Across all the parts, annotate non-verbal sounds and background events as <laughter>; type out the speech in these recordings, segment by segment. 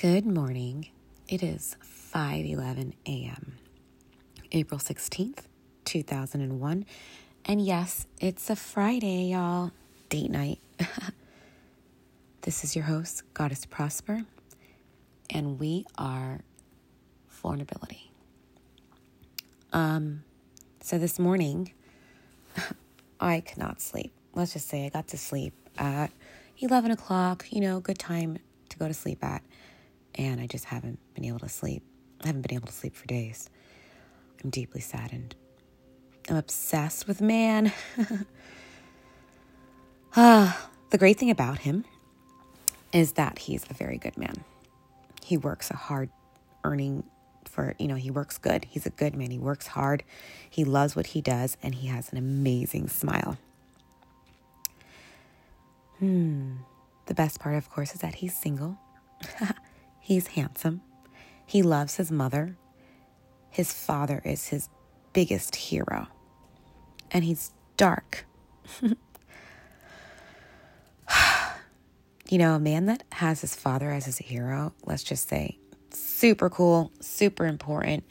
Good morning. It is 5:11 a.m. April 16th, 2001. And yes, it's a Friday, y'all. Date night. <laughs> this is your host, Goddess Prosper, and we are vulnerability. Um so this morning <laughs> I could not sleep. Let's just say I got to sleep at 11 o'clock, you know, good time to go to sleep at and I just haven't been able to sleep. I haven't been able to sleep for days. I'm deeply saddened. I'm obsessed with man. <laughs> ah, the great thing about him is that he's a very good man. He works a hard earning for, you know, he works good. He's a good man. He works hard. He loves what he does and he has an amazing smile. Hmm. The best part, of course, is that he's single. <laughs> He's handsome. He loves his mother. His father is his biggest hero. And he's dark. <sighs> you know, a man that has his father as his hero, let's just say, super cool, super important,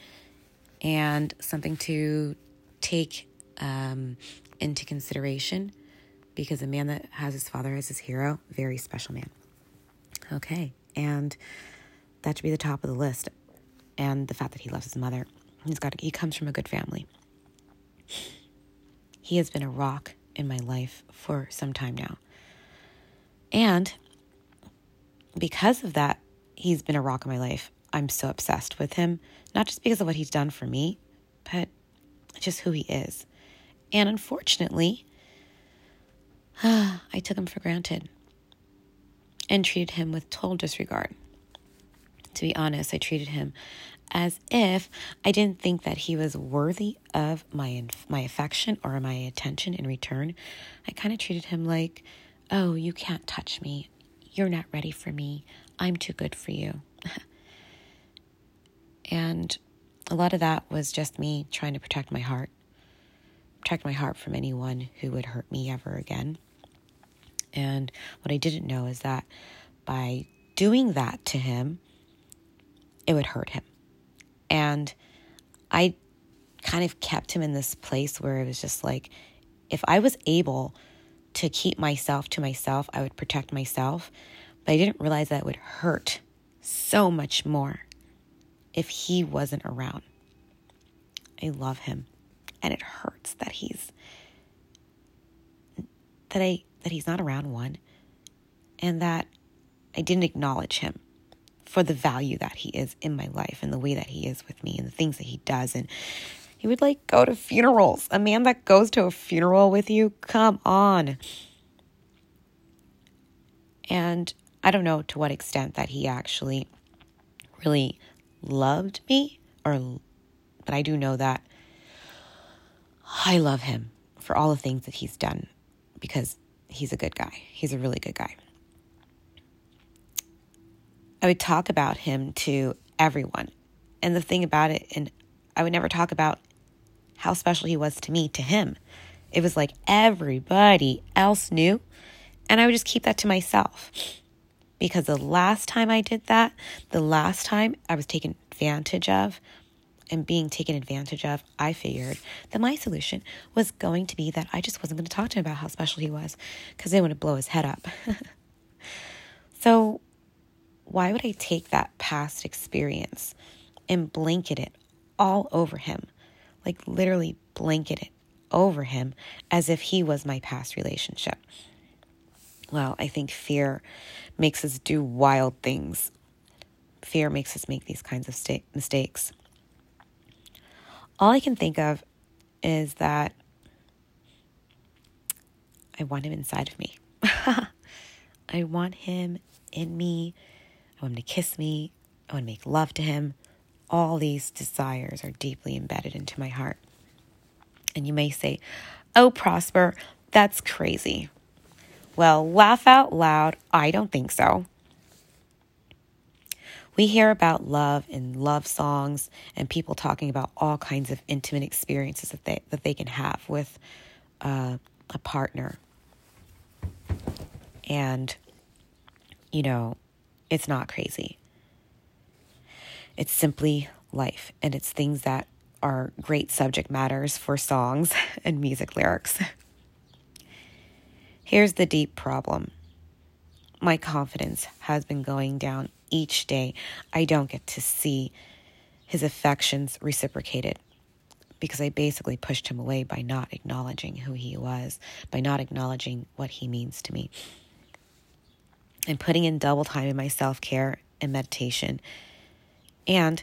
and something to take um, into consideration because a man that has his father as his hero, very special man. Okay, and that should be the top of the list. And the fact that he loves his mother. He's got he comes from a good family. He has been a rock in my life for some time now. And because of that, he's been a rock in my life. I'm so obsessed with him, not just because of what he's done for me, but just who he is. And unfortunately, <sighs> I took him for granted and treated him with total disregard. To be honest, I treated him as if I didn't think that he was worthy of my my affection or my attention in return. I kind of treated him like, "Oh, you can't touch me. You're not ready for me. I'm too good for you." <laughs> and a lot of that was just me trying to protect my heart. Protect my heart from anyone who would hurt me ever again. And what I didn't know is that by doing that to him, it would hurt him. And I kind of kept him in this place where it was just like, if I was able to keep myself to myself, I would protect myself. But I didn't realize that it would hurt so much more if he wasn't around. I love him. And it hurts that he's that I that he's not around one and that I didn't acknowledge him for the value that he is in my life and the way that he is with me and the things that he does. And he would like go to funerals. A man that goes to a funeral with you, come on. And I don't know to what extent that he actually really loved me or but I do know that I love him for all the things that he's done because he's a good guy. He's a really good guy. I would talk about him to everyone. And the thing about it, and I would never talk about how special he was to me, to him. It was like everybody else knew. And I would just keep that to myself. Because the last time I did that, the last time I was taken advantage of and being taken advantage of, I figured that my solution was going to be that I just wasn't going to talk to him about how special he was because they would have blow his head up. <laughs> so why would I take that past experience and blanket it all over him? Like literally blanket it over him as if he was my past relationship. Well, I think fear makes us do wild things. Fear makes us make these kinds of sta- mistakes. All I can think of is that I want him inside of me. <laughs> I want him in me I want him to kiss me. I want to make love to him. All these desires are deeply embedded into my heart. And you may say, Oh, Prosper, that's crazy. Well, laugh out loud. I don't think so. We hear about love in love songs and people talking about all kinds of intimate experiences that they, that they can have with uh, a partner. And, you know, it's not crazy. It's simply life, and it's things that are great subject matters for songs <laughs> and music lyrics. Here's the deep problem my confidence has been going down each day. I don't get to see his affections reciprocated because I basically pushed him away by not acknowledging who he was, by not acknowledging what he means to me. And putting in double time in my self care and meditation. And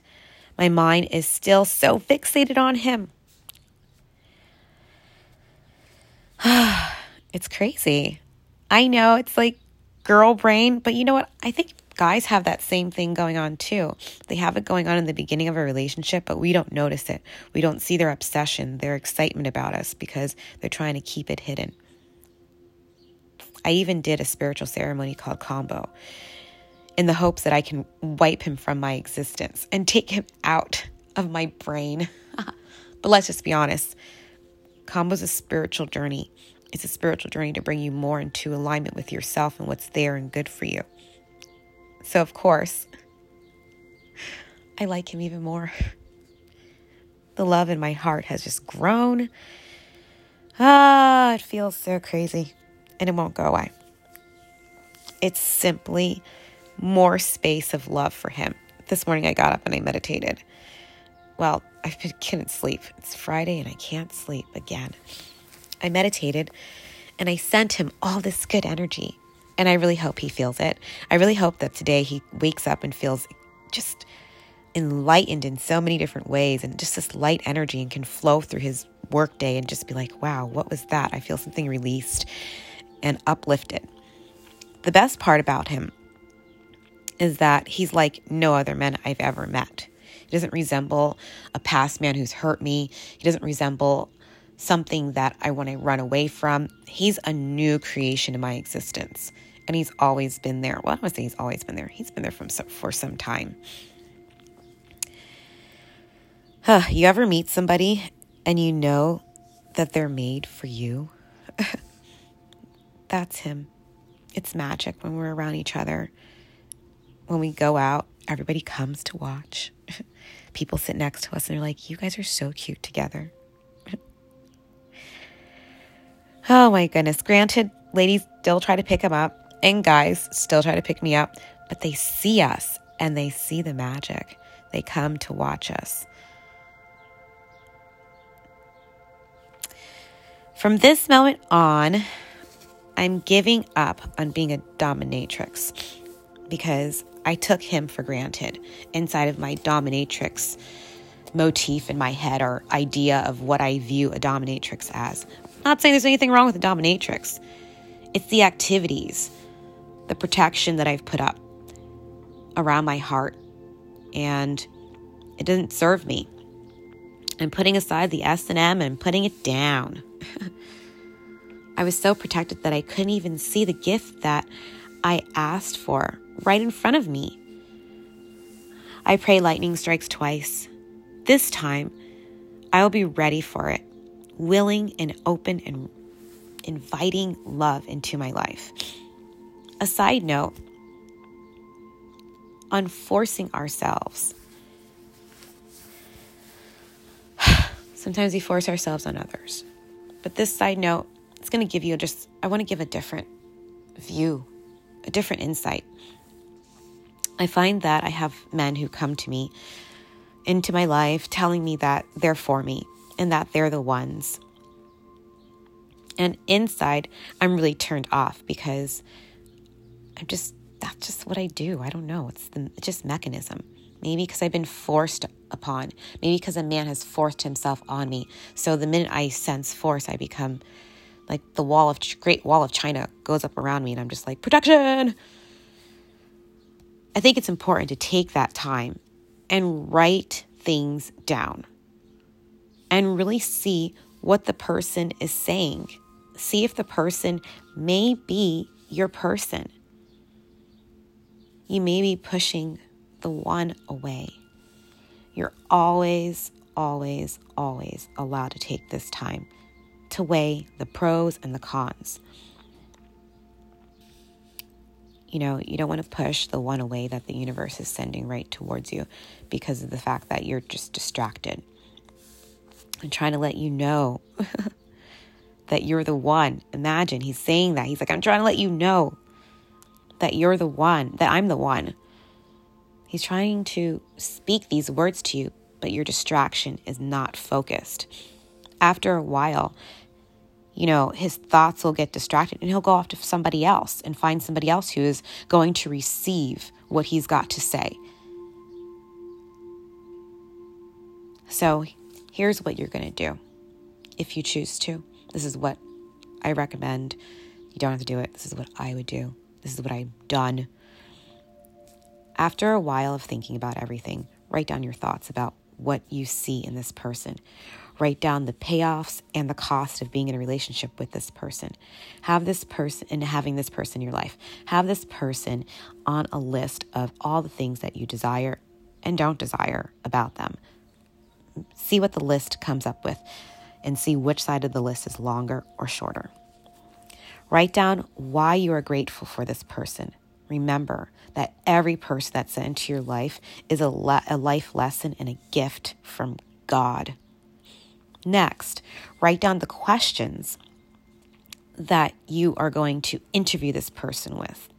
my mind is still so fixated on him. <sighs> it's crazy. I know it's like girl brain, but you know what? I think guys have that same thing going on too. They have it going on in the beginning of a relationship, but we don't notice it. We don't see their obsession, their excitement about us because they're trying to keep it hidden. I even did a spiritual ceremony called Kambo in the hopes that I can wipe him from my existence and take him out of my brain. <laughs> but let's just be honest Kambo's a spiritual journey. It's a spiritual journey to bring you more into alignment with yourself and what's there and good for you. So, of course, I like him even more. <laughs> The love in my heart has just grown. Ah, it feels so crazy, and it won't go away. It's simply more space of love for him. This morning I got up and I meditated. Well, I couldn't sleep. It's Friday and I can't sleep again. I meditated and I sent him all this good energy. And I really hope he feels it. I really hope that today he wakes up and feels just enlightened in so many different ways and just this light energy and can flow through his workday and just be like, wow, what was that? I feel something released and uplifted. The best part about him is that he's like no other man I've ever met. He doesn't resemble a past man who's hurt me. He doesn't resemble something that I want to run away from. He's a new creation in my existence. And he's always been there. Well, I don't say he's always been there. He's been there from for some time. Huh, you ever meet somebody and you know that they're made for you? That's him. It's magic when we're around each other. When we go out, everybody comes to watch. <laughs> People sit next to us and they're like, You guys are so cute together. <laughs> Oh my goodness. Granted, ladies still try to pick him up, and guys still try to pick me up, but they see us and they see the magic. They come to watch us. From this moment on, I'm giving up on being a dominatrix because I took him for granted inside of my dominatrix motif in my head or idea of what I view a dominatrix as. Not saying there's anything wrong with a dominatrix. It's the activities, the protection that I've put up around my heart, and it doesn't serve me. I'm putting aside the S&M and putting it down. <laughs> I was so protected that I couldn't even see the gift that I asked for right in front of me. I pray lightning strikes twice. This time, I will be ready for it willing and open and inviting love into my life. A side note on forcing ourselves. <sighs> Sometimes we force ourselves on others. But this side note, it's going to give you just, I want to give a different view, a different insight. I find that I have men who come to me into my life telling me that they're for me, and that they're the ones. And inside, I'm really turned off because I'm just, that's just what I do. I don't know. It's, the, it's just mechanism. Maybe because I've been forced upon. Maybe because a man has forced himself on me. So the minute I sense force, I become like the wall of Great Wall of China goes up around me, and I'm just like protection. I think it's important to take that time and write things down and really see what the person is saying. See if the person may be your person. You may be pushing the one away. You're always, always, always allowed to take this time to weigh the pros and the cons. you know, you don't want to push the one away that the universe is sending right towards you because of the fact that you're just distracted. I'm trying to let you know <laughs> that you're the one. Imagine he's saying that. He's like, I'm trying to let you know that you're the one, that I'm the one. He's trying to speak these words to you, but your distraction is not focused. After a while, you know, his thoughts will get distracted and he'll go off to somebody else and find somebody else who is going to receive what he's got to say. So here's what you're going to do if you choose to. This is what I recommend. You don't have to do it. This is what I would do. This is what I've done. After a while of thinking about everything, write down your thoughts about what you see in this person. Write down the payoffs and the cost of being in a relationship with this person. Have this person and having this person in your life. Have this person on a list of all the things that you desire and don't desire about them. See what the list comes up with and see which side of the list is longer or shorter. Write down why you are grateful for this person. Remember that every person that's sent into your life is a, le- a life lesson and a gift from God. Next, write down the questions that you are going to interview this person with.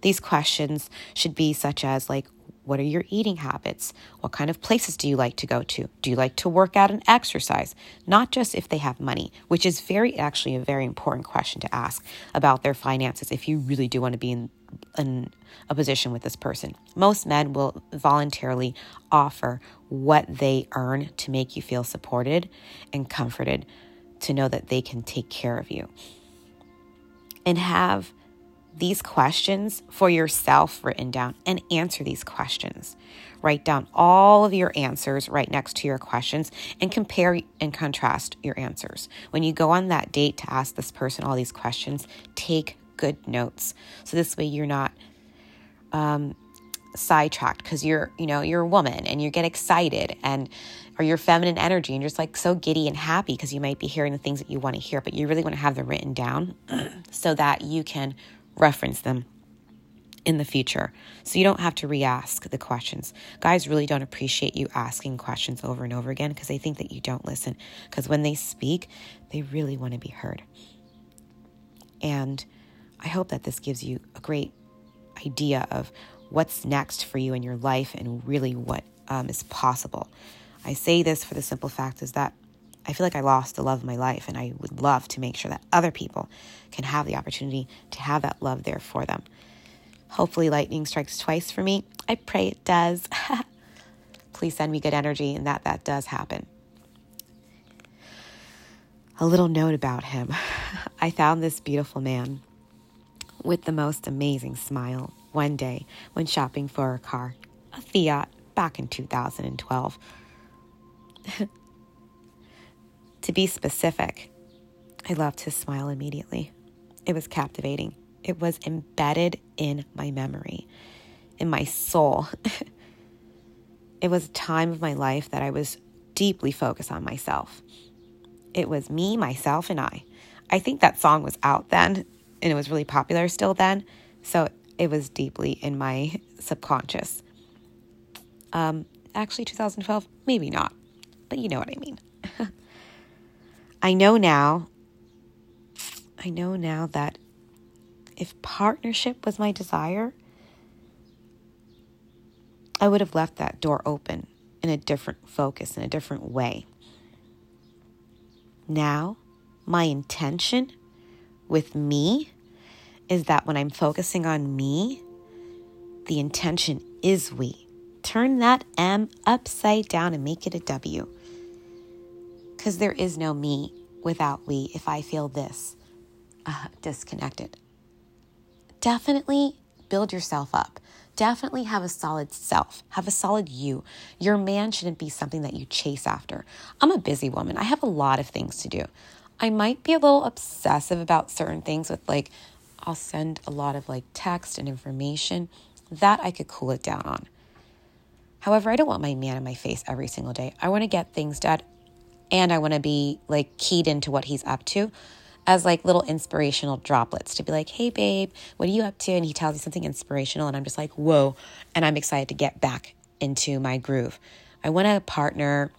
These questions should be such as like what are your eating habits? What kind of places do you like to go to? Do you like to work out and exercise? Not just if they have money, which is very actually a very important question to ask about their finances if you really do want to be in, in a position with this person. Most men will voluntarily offer what they earn to make you feel supported and comforted to know that they can take care of you. And have these questions for yourself written down and answer these questions. Write down all of your answers right next to your questions and compare and contrast your answers. When you go on that date to ask this person all these questions, take good notes. So this way you're not um, sidetracked because you're, you know, you're a woman and you get excited and or your feminine energy and you're just like so giddy and happy because you might be hearing the things that you want to hear, but you really want to have them written down <clears throat> so that you can reference them in the future. So you don't have to re ask the questions. Guys really don't appreciate you asking questions over and over again because they think that you don't listen. Because when they speak, they really want to be heard. And I hope that this gives you a great idea of what's next for you in your life and really what um, is possible. I say this for the simple fact is that I feel like I lost the love of my life, and I would love to make sure that other people can have the opportunity to have that love there for them. Hopefully, lightning strikes twice for me. I pray it does. <laughs> Please send me good energy, and that that does happen. A little note about him <laughs> I found this beautiful man with the most amazing smile one day when shopping for a car, a Fiat, back in 2012. <laughs> To be specific, I loved his smile immediately. It was captivating. It was embedded in my memory, in my soul. <laughs> it was a time of my life that I was deeply focused on myself. It was me, myself, and I. I think that song was out then and it was really popular still then. So it was deeply in my subconscious. Um, actually, 2012, maybe not, but you know what I mean. <laughs> I know now, I know now that if partnership was my desire, I would have left that door open in a different focus, in a different way. Now, my intention with me is that when I'm focusing on me, the intention is we. Turn that M upside down and make it a W because there is no me without we if I feel this uh, disconnected. Definitely build yourself up. Definitely have a solid self, have a solid you. Your man shouldn't be something that you chase after. I'm a busy woman, I have a lot of things to do. I might be a little obsessive about certain things with like, I'll send a lot of like text and information. That I could cool it down on. However, I don't want my man in my face every single day. I want to get things done and I want to be like keyed into what he's up to. as like little inspirational droplets to be like, hey, babe, what are you up to? And he tells me something inspirational, and I'm just like, whoa. And I'm excited to get back into my groove. I want a partner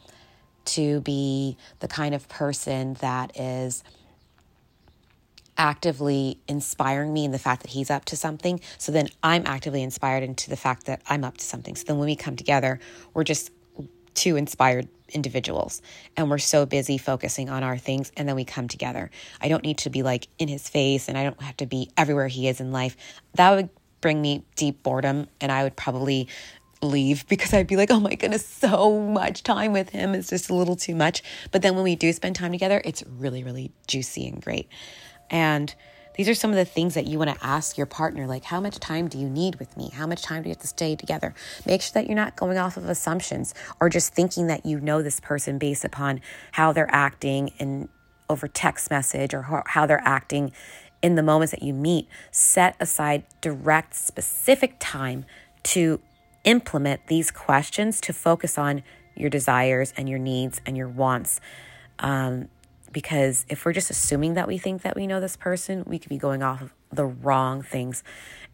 to be the kind of person that is actively inspiring me in the fact that he's up to something. So then I'm actively inspired into the fact that I'm up to something. So then when we come together, we're just two inspired individuals and we're so busy focusing on our things and then we come together. I don't need to be like in his face and I don't have to be everywhere he is in life. That would bring me deep boredom and I would probably leave <laughs> because I'd be like, oh my goodness, so much time with him is just a little too much. But then when we do spend time together, it's really, really juicy and great. And these are some of the things that you want to ask your partner like, how much time do you need with me? How much time do you have to stay together? Make sure that you're not going off of assumptions or just thinking that you know this person based upon how they're acting and over text message or how they're acting in the moments that you meet. Set aside direct, specific time to implement these questions to focus on your desires and your needs and your wants. Um, because if we're just assuming that we think that we know this person, we could be going off of the wrong things.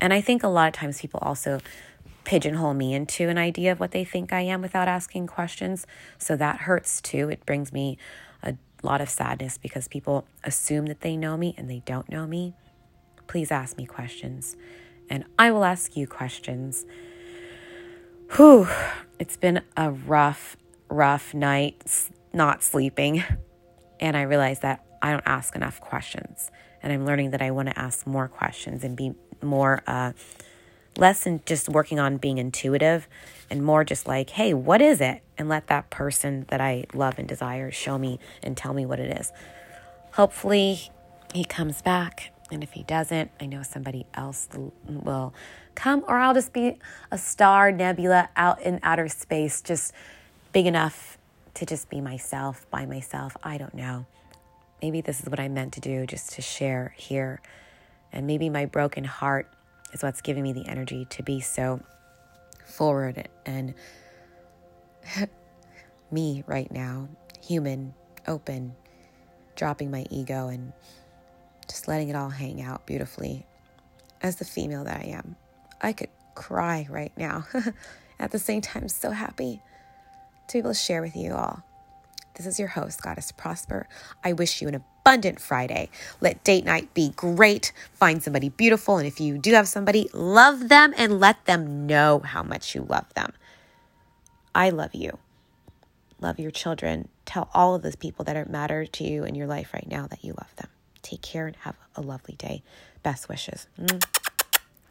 And I think a lot of times people also pigeonhole me into an idea of what they think I am without asking questions. So that hurts too. It brings me a lot of sadness because people assume that they know me and they don't know me. Please ask me questions, and I will ask you questions. Whew, it's been a rough, rough night not sleeping. And I realized that I don't ask enough questions. And I'm learning that I want to ask more questions and be more, uh, less than just working on being intuitive and more just like, hey, what is it? And let that person that I love and desire show me and tell me what it is. Hopefully, he comes back. And if he doesn't, I know somebody else will come, or I'll just be a star nebula out in outer space, just big enough to just be myself by myself. I don't know. Maybe this is what I meant to do, just to share here. And maybe my broken heart is what's giving me the energy to be so forward and <laughs> me right now, human, open, dropping my ego and just letting it all hang out beautifully as the female that I am. I could cry right now. <laughs> At the same time, so happy to be able to share with you all. This is your host, Goddess Prosper. I wish you an abundant Friday. Let date night be great. Find somebody beautiful. And if you do have somebody, love them and let them know how much you love them. I love you. Love your children. Tell all of those people that are matter to you in your life right now that you love them. Take care and have a lovely day. Best wishes.